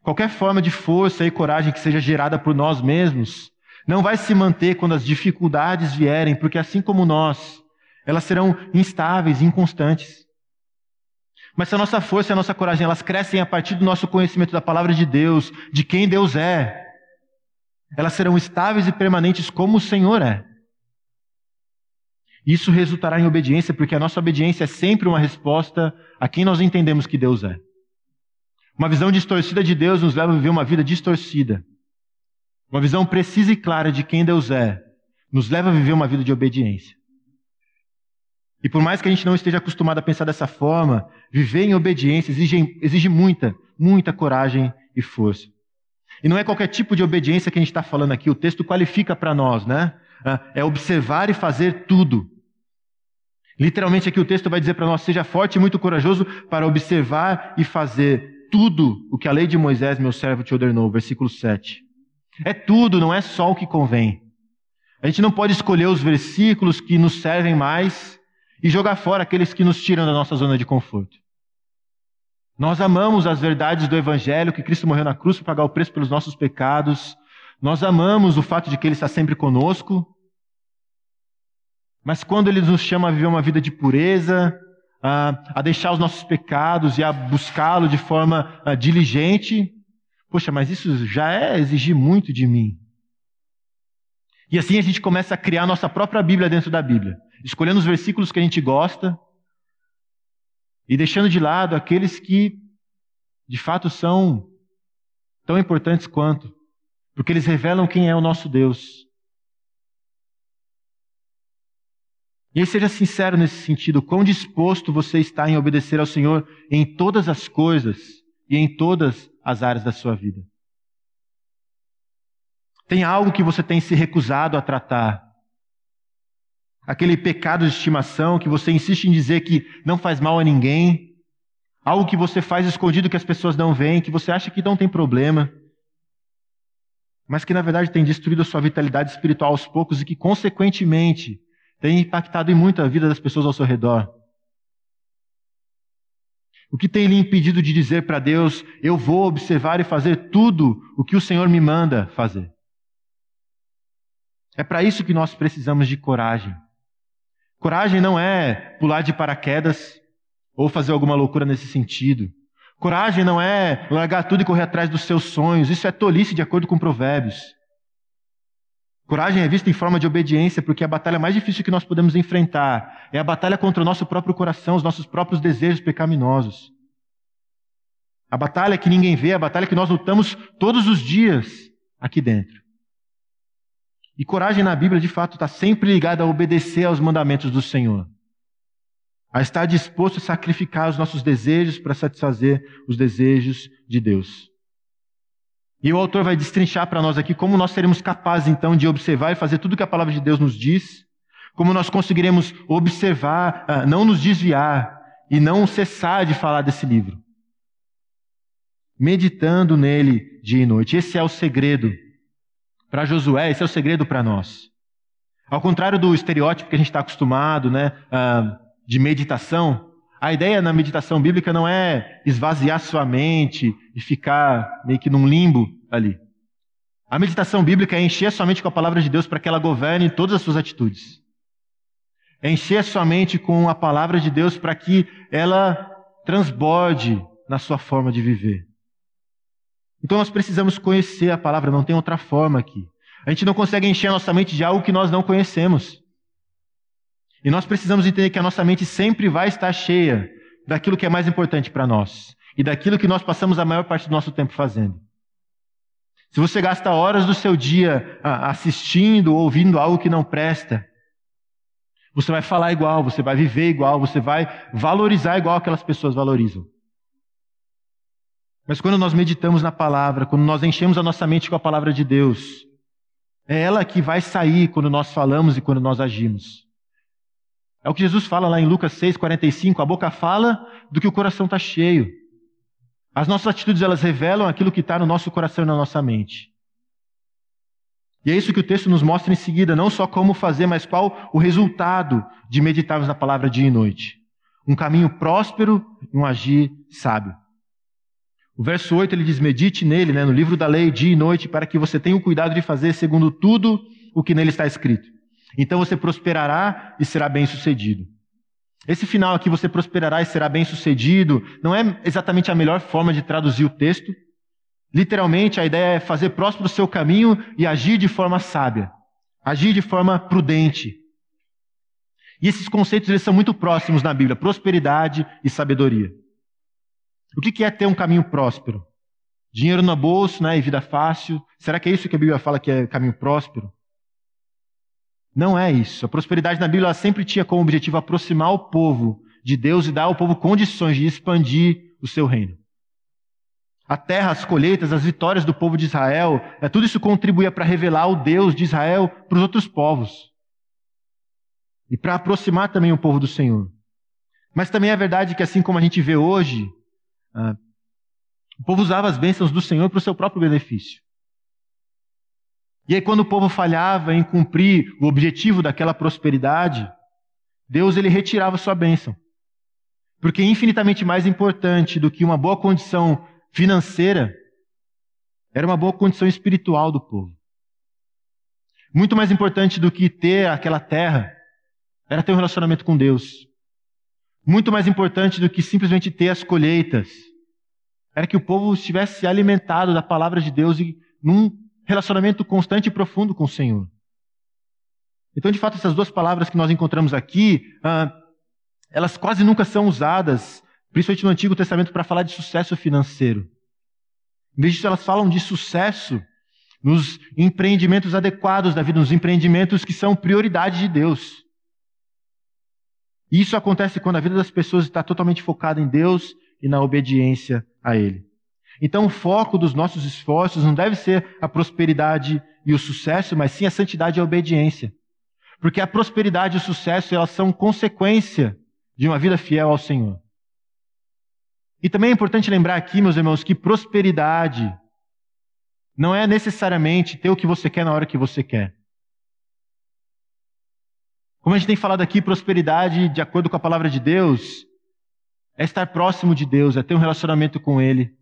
Qualquer forma de força e coragem que seja gerada por nós mesmos não vai se manter quando as dificuldades vierem, porque assim como nós, elas serão instáveis, inconstantes. Mas se a nossa força e a nossa coragem elas crescem a partir do nosso conhecimento da palavra de Deus, de quem Deus é, elas serão estáveis e permanentes como o Senhor é. Isso resultará em obediência, porque a nossa obediência é sempre uma resposta a quem nós entendemos que Deus é. Uma visão distorcida de Deus nos leva a viver uma vida distorcida. Uma visão precisa e clara de quem Deus é nos leva a viver uma vida de obediência. E por mais que a gente não esteja acostumado a pensar dessa forma, viver em obediência exige, exige muita, muita coragem e força. E não é qualquer tipo de obediência que a gente está falando aqui, o texto qualifica para nós, né? Ah, é observar e fazer tudo. Literalmente aqui o texto vai dizer para nós: seja forte e muito corajoso para observar e fazer tudo o que a lei de Moisés, meu servo, te ordenou. Versículo 7. É tudo, não é só o que convém. A gente não pode escolher os versículos que nos servem mais e jogar fora aqueles que nos tiram da nossa zona de conforto. Nós amamos as verdades do Evangelho, que Cristo morreu na cruz para pagar o preço pelos nossos pecados. Nós amamos o fato de que Ele está sempre conosco. Mas quando Ele nos chama a viver uma vida de pureza, a, deixar os nossos pecados e a buscá-lo de forma a, diligente, poxa, mas isso já é exigir muito de mim. E assim a gente começa a criar nossa própria Bíblia dentro da Bíblia, escolhendo os versículos que a gente gosta e deixando de lado aqueles que de fato são tão importantes quanto, porque eles revelam quem é o nosso Deus. E aí seja sincero nesse sentido, quão disposto você está em obedecer ao Senhor em todas as coisas e em todas as áreas da sua vida. Tem algo que você tem se recusado a tratar. Aquele pecado de estimação que você insiste em dizer que não faz mal a ninguém. Algo que você faz escondido que as pessoas não veem, que você acha que não tem problema. Mas que na verdade tem destruído a sua vitalidade espiritual aos poucos e que, consequentemente, tem impactado em muito a vida das pessoas ao seu redor? O que tem lhe impedido de dizer para Deus: Eu vou observar e fazer tudo o que o Senhor me manda fazer? É para isso que nós precisamos de coragem. Coragem não é pular de paraquedas ou fazer alguma loucura nesse sentido. Coragem não é largar tudo e correr atrás dos seus sonhos. Isso é tolice de acordo com Provérbios. Coragem é vista em forma de obediência, porque a batalha mais difícil que nós podemos enfrentar é a batalha contra o nosso próprio coração, os nossos próprios desejos pecaminosos. A batalha que ninguém vê, a batalha que nós lutamos todos os dias aqui dentro. E coragem na Bíblia, de fato, está sempre ligada a obedecer aos mandamentos do Senhor. A estar disposto a sacrificar os nossos desejos para satisfazer os desejos de Deus. E o autor vai destrinchar para nós aqui como nós seremos capazes então de observar e fazer tudo que a palavra de Deus nos diz, como nós conseguiremos observar, ah, não nos desviar e não cessar de falar desse livro. Meditando nele dia e noite. Esse é o segredo para Josué, esse é o segredo para nós. Ao contrário do estereótipo que a gente está acostumado, né, ah, de meditação, a ideia na meditação bíblica não é esvaziar sua mente e ficar meio que num limbo ali. A meditação bíblica é encher sua mente com a palavra de Deus para que ela governe todas as suas atitudes. É encher sua mente com a palavra de Deus para que ela transborde na sua forma de viver. Então nós precisamos conhecer a palavra, não tem outra forma aqui. A gente não consegue encher a nossa mente de algo que nós não conhecemos. E nós precisamos entender que a nossa mente sempre vai estar cheia daquilo que é mais importante para nós e daquilo que nós passamos a maior parte do nosso tempo fazendo. Se você gasta horas do seu dia assistindo ou ouvindo algo que não presta, você vai falar igual, você vai viver igual, você vai valorizar igual aquelas pessoas valorizam. Mas quando nós meditamos na palavra, quando nós enchemos a nossa mente com a palavra de Deus, é ela que vai sair quando nós falamos e quando nós agimos. É o que Jesus fala lá em Lucas 6,45, a boca fala do que o coração está cheio. As nossas atitudes, elas revelam aquilo que está no nosso coração e na nossa mente. E é isso que o texto nos mostra em seguida, não só como fazer, mas qual o resultado de meditarmos na palavra dia e noite. Um caminho próspero e um agir sábio. O verso 8 ele diz: Medite nele, né, no livro da lei, dia e noite, para que você tenha o cuidado de fazer segundo tudo o que nele está escrito. Então você prosperará e será bem-sucedido. Esse final aqui, você prosperará e será bem-sucedido, não é exatamente a melhor forma de traduzir o texto. Literalmente, a ideia é fazer próspero o seu caminho e agir de forma sábia, agir de forma prudente. E esses conceitos eles são muito próximos na Bíblia: prosperidade e sabedoria. O que é ter um caminho próspero? Dinheiro no bolso né, e vida fácil. Será que é isso que a Bíblia fala que é caminho próspero? Não é isso. A prosperidade na Bíblia sempre tinha como objetivo aproximar o povo de Deus e dar ao povo condições de expandir o seu reino. A terra, as colheitas, as vitórias do povo de Israel, é, tudo isso contribuía para revelar o Deus de Israel para os outros povos. E para aproximar também o povo do Senhor. Mas também é verdade que, assim como a gente vê hoje, ah, o povo usava as bênçãos do Senhor para o seu próprio benefício. E aí, quando o povo falhava em cumprir o objetivo daquela prosperidade, Deus ele retirava sua bênção. Porque infinitamente mais importante do que uma boa condição financeira era uma boa condição espiritual do povo. Muito mais importante do que ter aquela terra era ter um relacionamento com Deus. Muito mais importante do que simplesmente ter as colheitas era que o povo estivesse alimentado da palavra de Deus e num relacionamento constante e profundo com o Senhor. Então, de fato, essas duas palavras que nós encontramos aqui, ah, elas quase nunca são usadas, principalmente no Antigo Testamento, para falar de sucesso financeiro. Em vez disso, elas falam de sucesso nos empreendimentos adequados da vida, nos empreendimentos que são prioridade de Deus. Isso acontece quando a vida das pessoas está totalmente focada em Deus e na obediência a Ele. Então, o foco dos nossos esforços não deve ser a prosperidade e o sucesso, mas sim a santidade e a obediência. Porque a prosperidade e o sucesso, elas são consequência de uma vida fiel ao Senhor. E também é importante lembrar aqui, meus irmãos, que prosperidade não é necessariamente ter o que você quer na hora que você quer. Como a gente tem falado aqui, prosperidade, de acordo com a palavra de Deus, é estar próximo de Deus, é ter um relacionamento com Ele.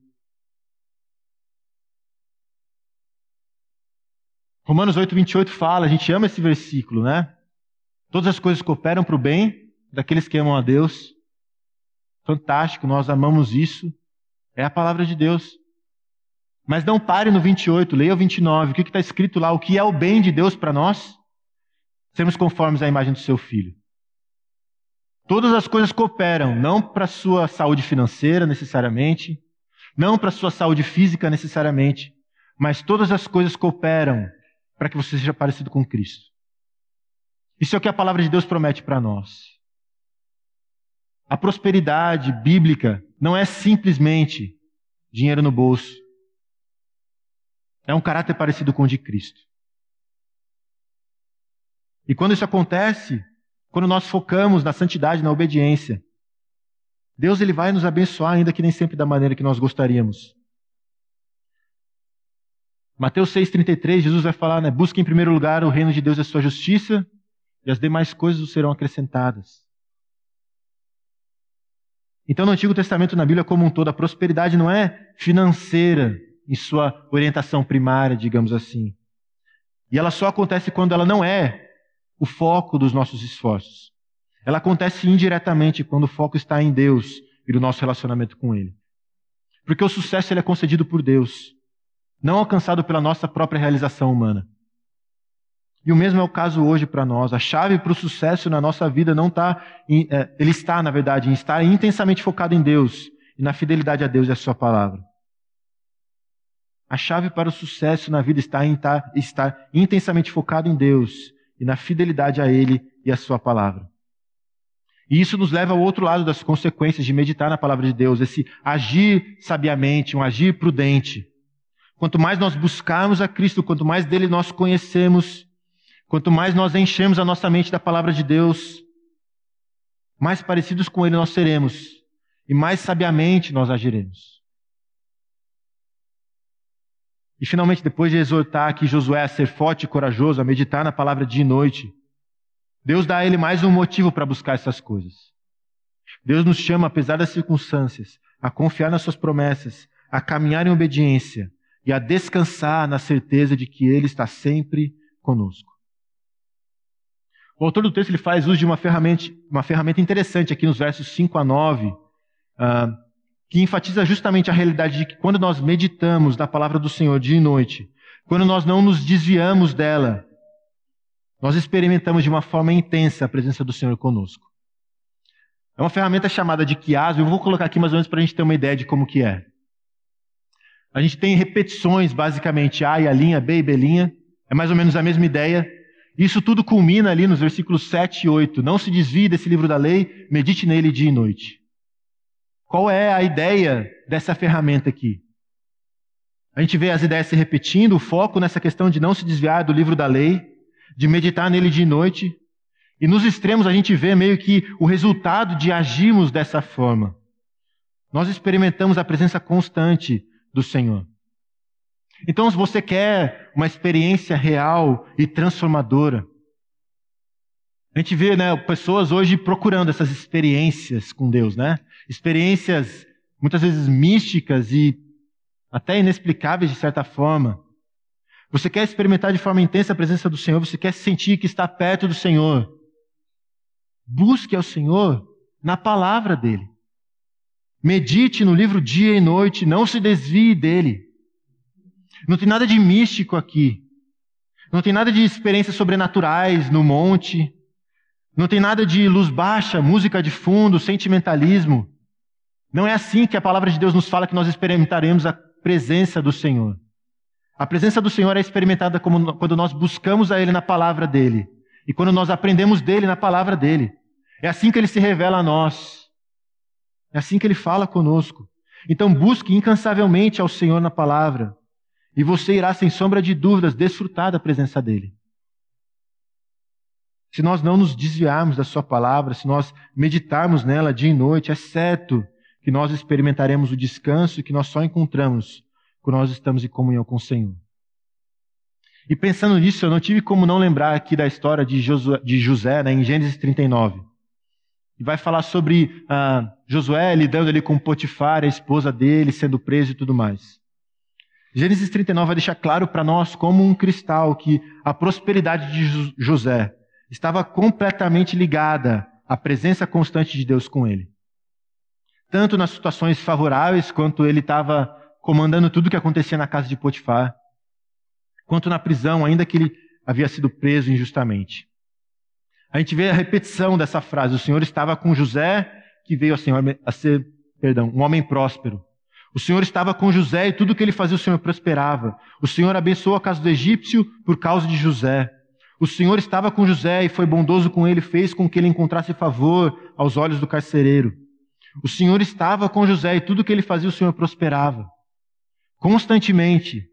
Romanos 8, 28 fala, a gente ama esse versículo, né? Todas as coisas cooperam para o bem daqueles que amam a Deus. Fantástico, nós amamos isso. É a palavra de Deus. Mas não pare no 28, leia o 29. O que está escrito lá? O que é o bem de Deus para nós? Sermos conformes à imagem do seu filho. Todas as coisas cooperam, não para a sua saúde financeira necessariamente, não para a sua saúde física necessariamente, mas todas as coisas cooperam para que você seja parecido com Cristo. Isso é o que a palavra de Deus promete para nós. A prosperidade bíblica não é simplesmente dinheiro no bolso. É um caráter parecido com o de Cristo. E quando isso acontece, quando nós focamos na santidade, na obediência, Deus ele vai nos abençoar, ainda que nem sempre da maneira que nós gostaríamos. Mateus 6,33, Jesus vai falar, né? Busque em primeiro lugar o reino de Deus e a sua justiça, e as demais coisas serão acrescentadas. Então, no Antigo Testamento, na Bíblia como um todo, a prosperidade não é financeira em sua orientação primária, digamos assim. E ela só acontece quando ela não é o foco dos nossos esforços. Ela acontece indiretamente quando o foco está em Deus e no nosso relacionamento com Ele. Porque o sucesso ele é concedido por Deus não alcançado pela nossa própria realização humana. E o mesmo é o caso hoje para nós. A chave para o sucesso na nossa vida não está, é, ele está, na verdade, em estar intensamente focado em Deus e na fidelidade a Deus e a Sua palavra. A chave para o sucesso na vida está em estar, estar intensamente focado em Deus e na fidelidade a Ele e a Sua palavra. E isso nos leva ao outro lado das consequências de meditar na palavra de Deus, esse agir sabiamente, um agir prudente. Quanto mais nós buscarmos a Cristo, quanto mais dele nós conhecemos, quanto mais nós enchemos a nossa mente da palavra de Deus, mais parecidos com ele nós seremos e mais sabiamente nós agiremos. E finalmente, depois de exortar aqui Josué a ser forte e corajoso, a meditar na palavra dia e noite, Deus dá a ele mais um motivo para buscar essas coisas. Deus nos chama, apesar das circunstâncias, a confiar nas suas promessas, a caminhar em obediência, e a descansar na certeza de que Ele está sempre conosco. O autor do texto ele faz uso de uma ferramenta, uma ferramenta interessante aqui nos versos 5 a 9, uh, ah, que enfatiza justamente a realidade de que quando nós meditamos na palavra do Senhor dia e noite, quando nós não nos desviamos dela, nós experimentamos de uma forma intensa a presença do Senhor conosco. É uma ferramenta chamada de quiasmo, eu vou colocar aqui mais ou menos para a gente ter uma ideia de como que é. A gente tem repetições, basicamente, A e a linha, B e B linha. É mais ou menos a mesma ideia. Isso tudo culmina ali nos versículos 7 e 8. Não se desvie desse livro da lei, medite nele dia e noite. Qual é a ideia dessa ferramenta aqui? A gente vê as ideias se repetindo, o foco nessa questão de não se desviar do livro da lei, de meditar nele dia e noite. E nos extremos a gente vê meio que o resultado de agirmos dessa forma. Nós experimentamos a presença constante do Senhor. Então, se você quer uma experiência real e transformadora, a gente vê né, pessoas hoje procurando essas experiências com Deus, né? Experiências muitas vezes místicas e até inexplicáveis de certa forma. Você quer experimentar de forma intensa a presença do Senhor, você quer sentir que está perto do Senhor. Busque ao Senhor na palavra dele. Medite no livro dia e noite, não se desvie dele. Não tem nada de místico aqui. Não tem nada de experiências sobrenaturais no monte. Não tem nada de luz baixa, música de fundo, sentimentalismo. Não é assim que a palavra de Deus nos fala que nós experimentaremos a presença do Senhor. A presença do Senhor é experimentada como, quando nós buscamos a Ele na palavra dele e quando nós aprendemos dele na palavra dele. É assim que ele se revela a nós. É assim que ele fala conosco. Então busque incansavelmente ao Senhor na palavra e você irá, sem sombra de dúvidas, desfrutar da presença dele. Se nós não nos desviarmos da Sua palavra, se nós meditarmos nela dia e noite, é certo que nós experimentaremos o descanso que nós só encontramos quando nós estamos em comunhão com o Senhor. E pensando nisso, eu não tive como não lembrar aqui da história de, Josué, de José, né, em Gênesis 39. E vai falar sobre ah, Josué lidando ali com Potifar, a esposa dele, sendo preso e tudo mais. Gênesis 39 vai deixar claro para nós, como um cristal, que a prosperidade de José estava completamente ligada à presença constante de Deus com ele. Tanto nas situações favoráveis, quanto ele estava comandando tudo o que acontecia na casa de Potifar, quanto na prisão, ainda que ele havia sido preso injustamente. A gente vê a repetição dessa frase: o Senhor estava com José, que veio a, Senhor, a ser, perdão, um homem próspero. O Senhor estava com José e tudo que ele fazia o Senhor prosperava. O Senhor abençoou a casa do egípcio por causa de José. O Senhor estava com José e foi bondoso com ele, fez com que ele encontrasse favor aos olhos do carcereiro. O Senhor estava com José e tudo que ele fazia o Senhor prosperava. Constantemente.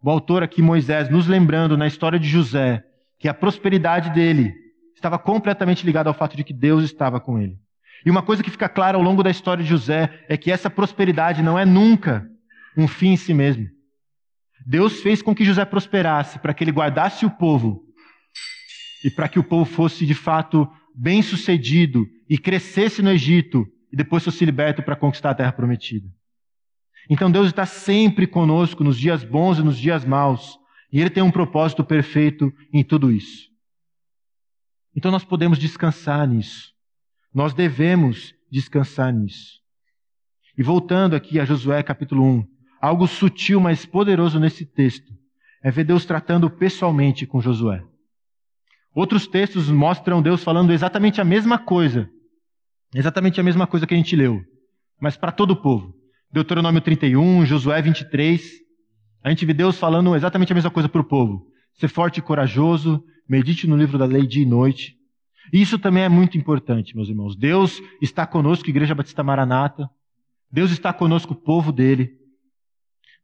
O autor aqui, Moisés, nos lembrando na história de José que a prosperidade dele estava completamente ligada ao fato de que Deus estava com ele. E uma coisa que fica clara ao longo da história de José é que essa prosperidade não é nunca um fim em si mesmo. Deus fez com que José prosperasse para que ele guardasse o povo e para que o povo fosse de fato bem sucedido e crescesse no Egito e depois fosse liberto para conquistar a terra prometida. Então Deus está sempre conosco nos dias bons e nos dias maus, e Ele tem um propósito perfeito em tudo isso. Então nós podemos descansar nisso. Nós devemos descansar nisso. E voltando aqui a Josué capítulo 1, Algo sutil, mas poderoso nesse texto é ver Deus tratando pessoalmente com Josué. Outros textos mostram Deus falando exatamente a mesma coisa, exatamente a mesma coisa que a gente leu, mas para todo o povo. Deuteronômio 31, Josué 23, a gente vê Deus falando exatamente a mesma coisa para o povo. Ser forte e corajoso, medite no livro da lei dia e noite. Isso também é muito importante, meus irmãos. Deus está conosco, Igreja Batista Maranata. Deus está conosco, o povo dele.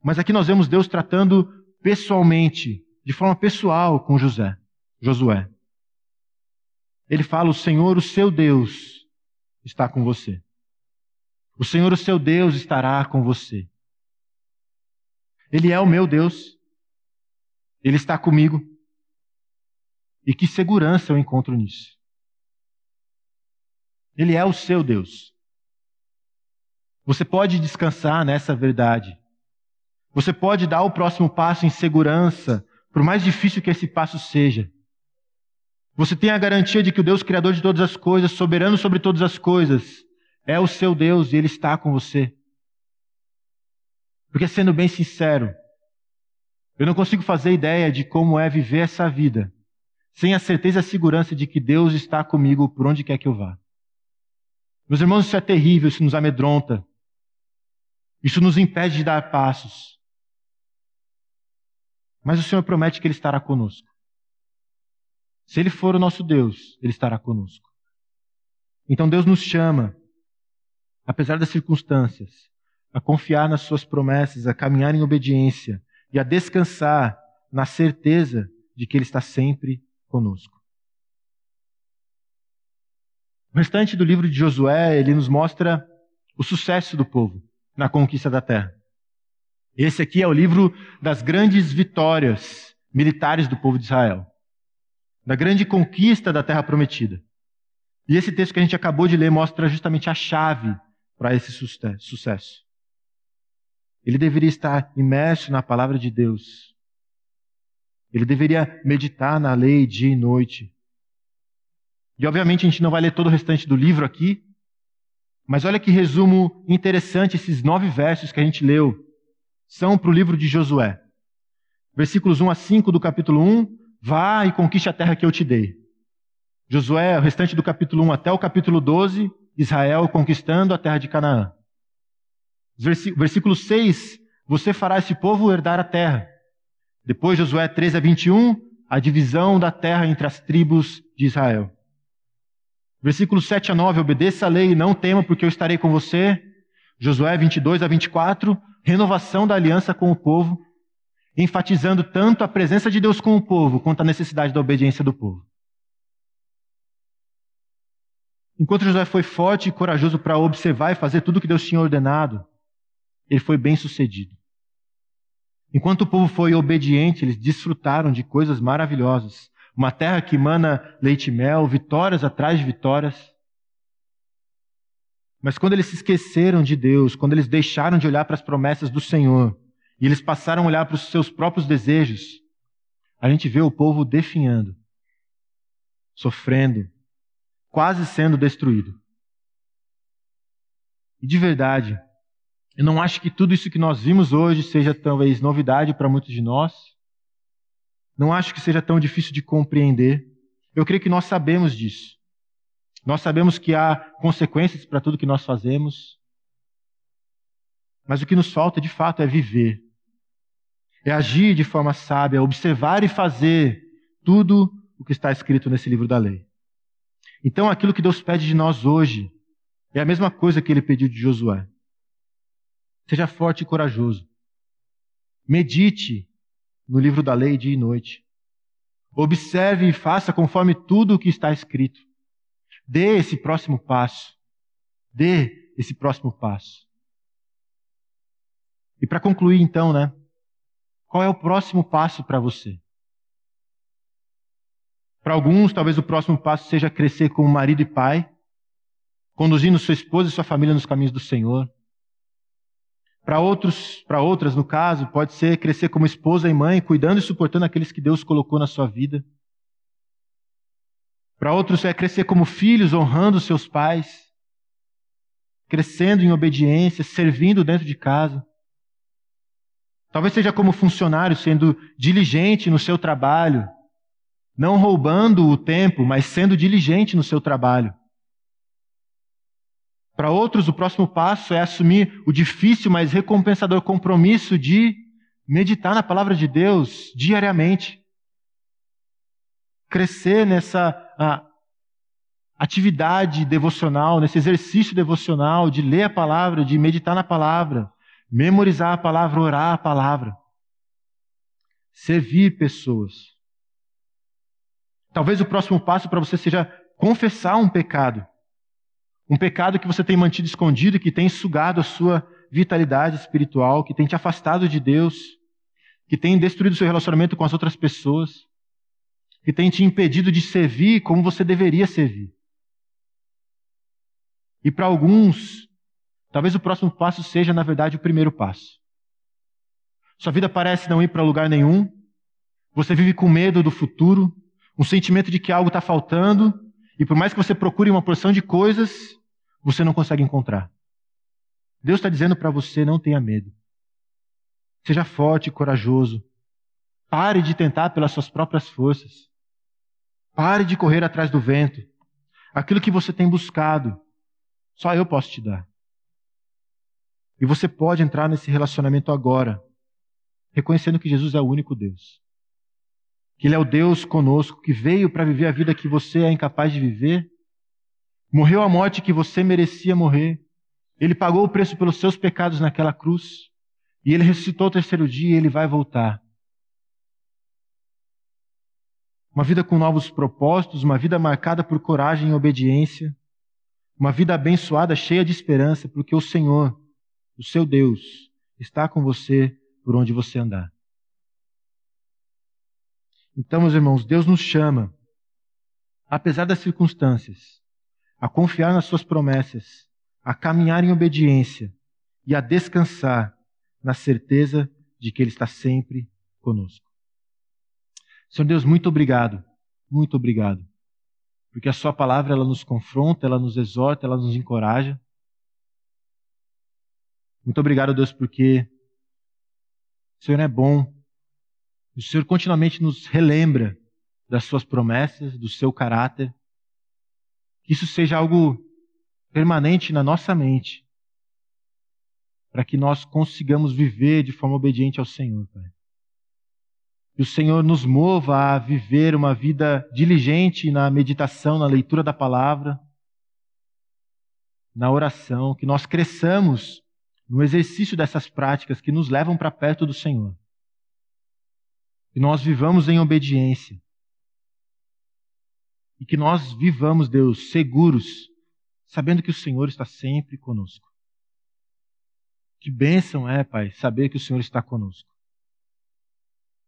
Mas aqui nós vemos Deus tratando pessoalmente, de forma pessoal com José, Josué. Ele fala: "O Senhor, o seu Deus, está com você. O Senhor, o seu Deus, estará com você. Ele é o meu Deus. Ele está comigo. E que segurança eu encontro nisso. Ele é o seu Deus. Você pode descansar nessa verdade. Você pode dar o próximo passo em segurança, por mais difícil que esse passo seja. Você tem a garantia de que o Deus Criador de todas as coisas, soberano sobre todas as coisas, é o seu Deus e Ele está com você. Porque, sendo bem sincero, eu não consigo fazer ideia de como é viver essa vida sem a certeza e a segurança de que Deus está comigo por onde quer que eu vá. Meus irmãos, isso é terrível, isso nos amedronta. Isso nos impede de dar passos. Mas o Senhor promete que Ele estará conosco. Se Ele for o nosso Deus, Ele estará conosco. Então Deus nos chama, apesar das circunstâncias, a confiar nas Suas promessas, a caminhar em obediência e a descansar na certeza de que Ele está sempre conosco. O restante do livro de Josué, ele nos mostra o sucesso do povo na conquista da terra. Esse aqui é o livro das grandes vitórias militares do povo de Israel, da grande conquista da terra prometida. E esse texto que a gente acabou de ler mostra justamente a chave para esse sucesso. Ele deveria estar imerso na palavra de Deus. Ele deveria meditar na lei dia e noite. E obviamente a gente não vai ler todo o restante do livro aqui, mas olha que resumo interessante esses nove versos que a gente leu são para o livro de Josué. Versículos 1 a 5 do capítulo 1, vá e conquiste a terra que eu te dei. Josué, o restante do capítulo 1 até o capítulo 12, Israel conquistando a terra de Canaã. Versículo 6, você fará esse povo herdar a terra. Depois, Josué 13 a 21, a divisão da terra entre as tribos de Israel. Versículos 7 a 9, obedeça a lei e não tema, porque eu estarei com você. Josué 22 a 24, renovação da aliança com o povo, enfatizando tanto a presença de Deus com o povo, quanto a necessidade da obediência do povo. Enquanto Josué foi forte e corajoso para observar e fazer tudo o que Deus tinha ordenado, ele foi bem sucedido. Enquanto o povo foi obediente, eles desfrutaram de coisas maravilhosas. Uma terra que emana leite e mel, vitórias atrás de vitórias. Mas quando eles se esqueceram de Deus, quando eles deixaram de olhar para as promessas do Senhor, e eles passaram a olhar para os seus próprios desejos, a gente vê o povo definhando, sofrendo, quase sendo destruído. E de verdade, eu não acho que tudo isso que nós vimos hoje seja talvez novidade para muitos de nós. Não acho que seja tão difícil de compreender. Eu creio que nós sabemos disso. Nós sabemos que há consequências para tudo que nós fazemos. Mas o que nos falta de fato é viver. É agir de forma sábia, observar e fazer tudo o que está escrito nesse livro da lei. Então, aquilo que Deus pede de nós hoje é a mesma coisa que ele pediu de Josué. Seja forte e corajoso. Medite no livro da lei dia e noite. Observe e faça conforme tudo o que está escrito. Dê esse próximo passo. Dê esse próximo passo. E para concluir, então, né? Qual é o próximo passo para você? Para alguns, talvez o próximo passo seja crescer como marido e pai, conduzindo sua esposa e sua família nos caminhos do Senhor. Para outros, para outras, no caso, pode ser crescer como esposa e mãe, cuidando e suportando aqueles que Deus colocou na sua vida. Para outros é crescer como filhos, honrando seus pais, crescendo em obediência, servindo dentro de casa. Talvez seja como funcionário, sendo diligente no seu trabalho, não roubando o tempo, mas sendo diligente no seu trabalho. Para outros, o próximo passo é assumir o difícil, mas recompensador compromisso de meditar na palavra de Deus diariamente. Crescer nessa atividade devocional, nesse exercício devocional de ler a palavra, de meditar na palavra, memorizar a palavra, orar a palavra. Servir pessoas. Talvez o próximo passo para você seja confessar um pecado. Um pecado que você tem mantido escondido, que tem sugado a sua vitalidade espiritual, que tem te afastado de Deus, que tem destruído o seu relacionamento com as outras pessoas, que tem te impedido de servir como você deveria servir. E para alguns, talvez o próximo passo seja, na verdade, o primeiro passo. Sua vida parece não ir para lugar nenhum, você vive com medo do futuro, um sentimento de que algo está faltando, e por mais que você procure uma porção de coisas, você não consegue encontrar. Deus está dizendo para você: não tenha medo. Seja forte e corajoso. Pare de tentar pelas suas próprias forças. Pare de correr atrás do vento. Aquilo que você tem buscado, só eu posso te dar. E você pode entrar nesse relacionamento agora, reconhecendo que Jesus é o único Deus que Ele é o Deus conosco, que veio para viver a vida que você é incapaz de viver, morreu a morte que você merecia morrer, Ele pagou o preço pelos seus pecados naquela cruz, e Ele ressuscitou o terceiro dia e Ele vai voltar. Uma vida com novos propósitos, uma vida marcada por coragem e obediência, uma vida abençoada, cheia de esperança, porque o Senhor, o seu Deus, está com você por onde você andar. Então, meus irmãos, Deus nos chama, apesar das circunstâncias, a confiar nas Suas promessas, a caminhar em obediência e a descansar na certeza de que Ele está sempre conosco. Senhor Deus, muito obrigado, muito obrigado, porque a Sua palavra ela nos confronta, ela nos exorta, ela nos encoraja. Muito obrigado, Deus, porque o Senhor é bom O Senhor continuamente nos relembra das suas promessas, do seu caráter. Que isso seja algo permanente na nossa mente, para que nós consigamos viver de forma obediente ao Senhor, Pai. Que o Senhor nos mova a viver uma vida diligente na meditação, na leitura da palavra, na oração, que nós cresçamos no exercício dessas práticas que nos levam para perto do Senhor. Que nós vivamos em obediência. E que nós vivamos, Deus, seguros, sabendo que o Senhor está sempre conosco. Que bênção é, Pai, saber que o Senhor está conosco.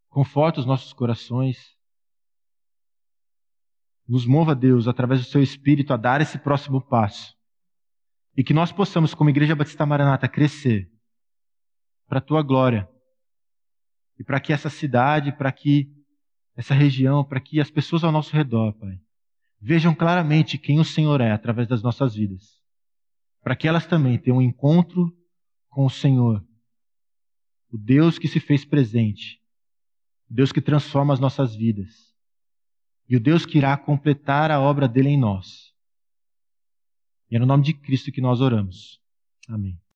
Conforta os nossos corações. Nos mova, Deus, através do seu Espírito, a dar esse próximo passo e que nós possamos, como Igreja Batista Maranata, crescer para a tua glória. E para que essa cidade, para que essa região, para que as pessoas ao nosso redor, Pai, vejam claramente quem o Senhor é através das nossas vidas. Para que elas também tenham um encontro com o Senhor, o Deus que se fez presente, o Deus que transforma as nossas vidas, e o Deus que irá completar a obra dele em nós. E é no nome de Cristo que nós oramos. Amém.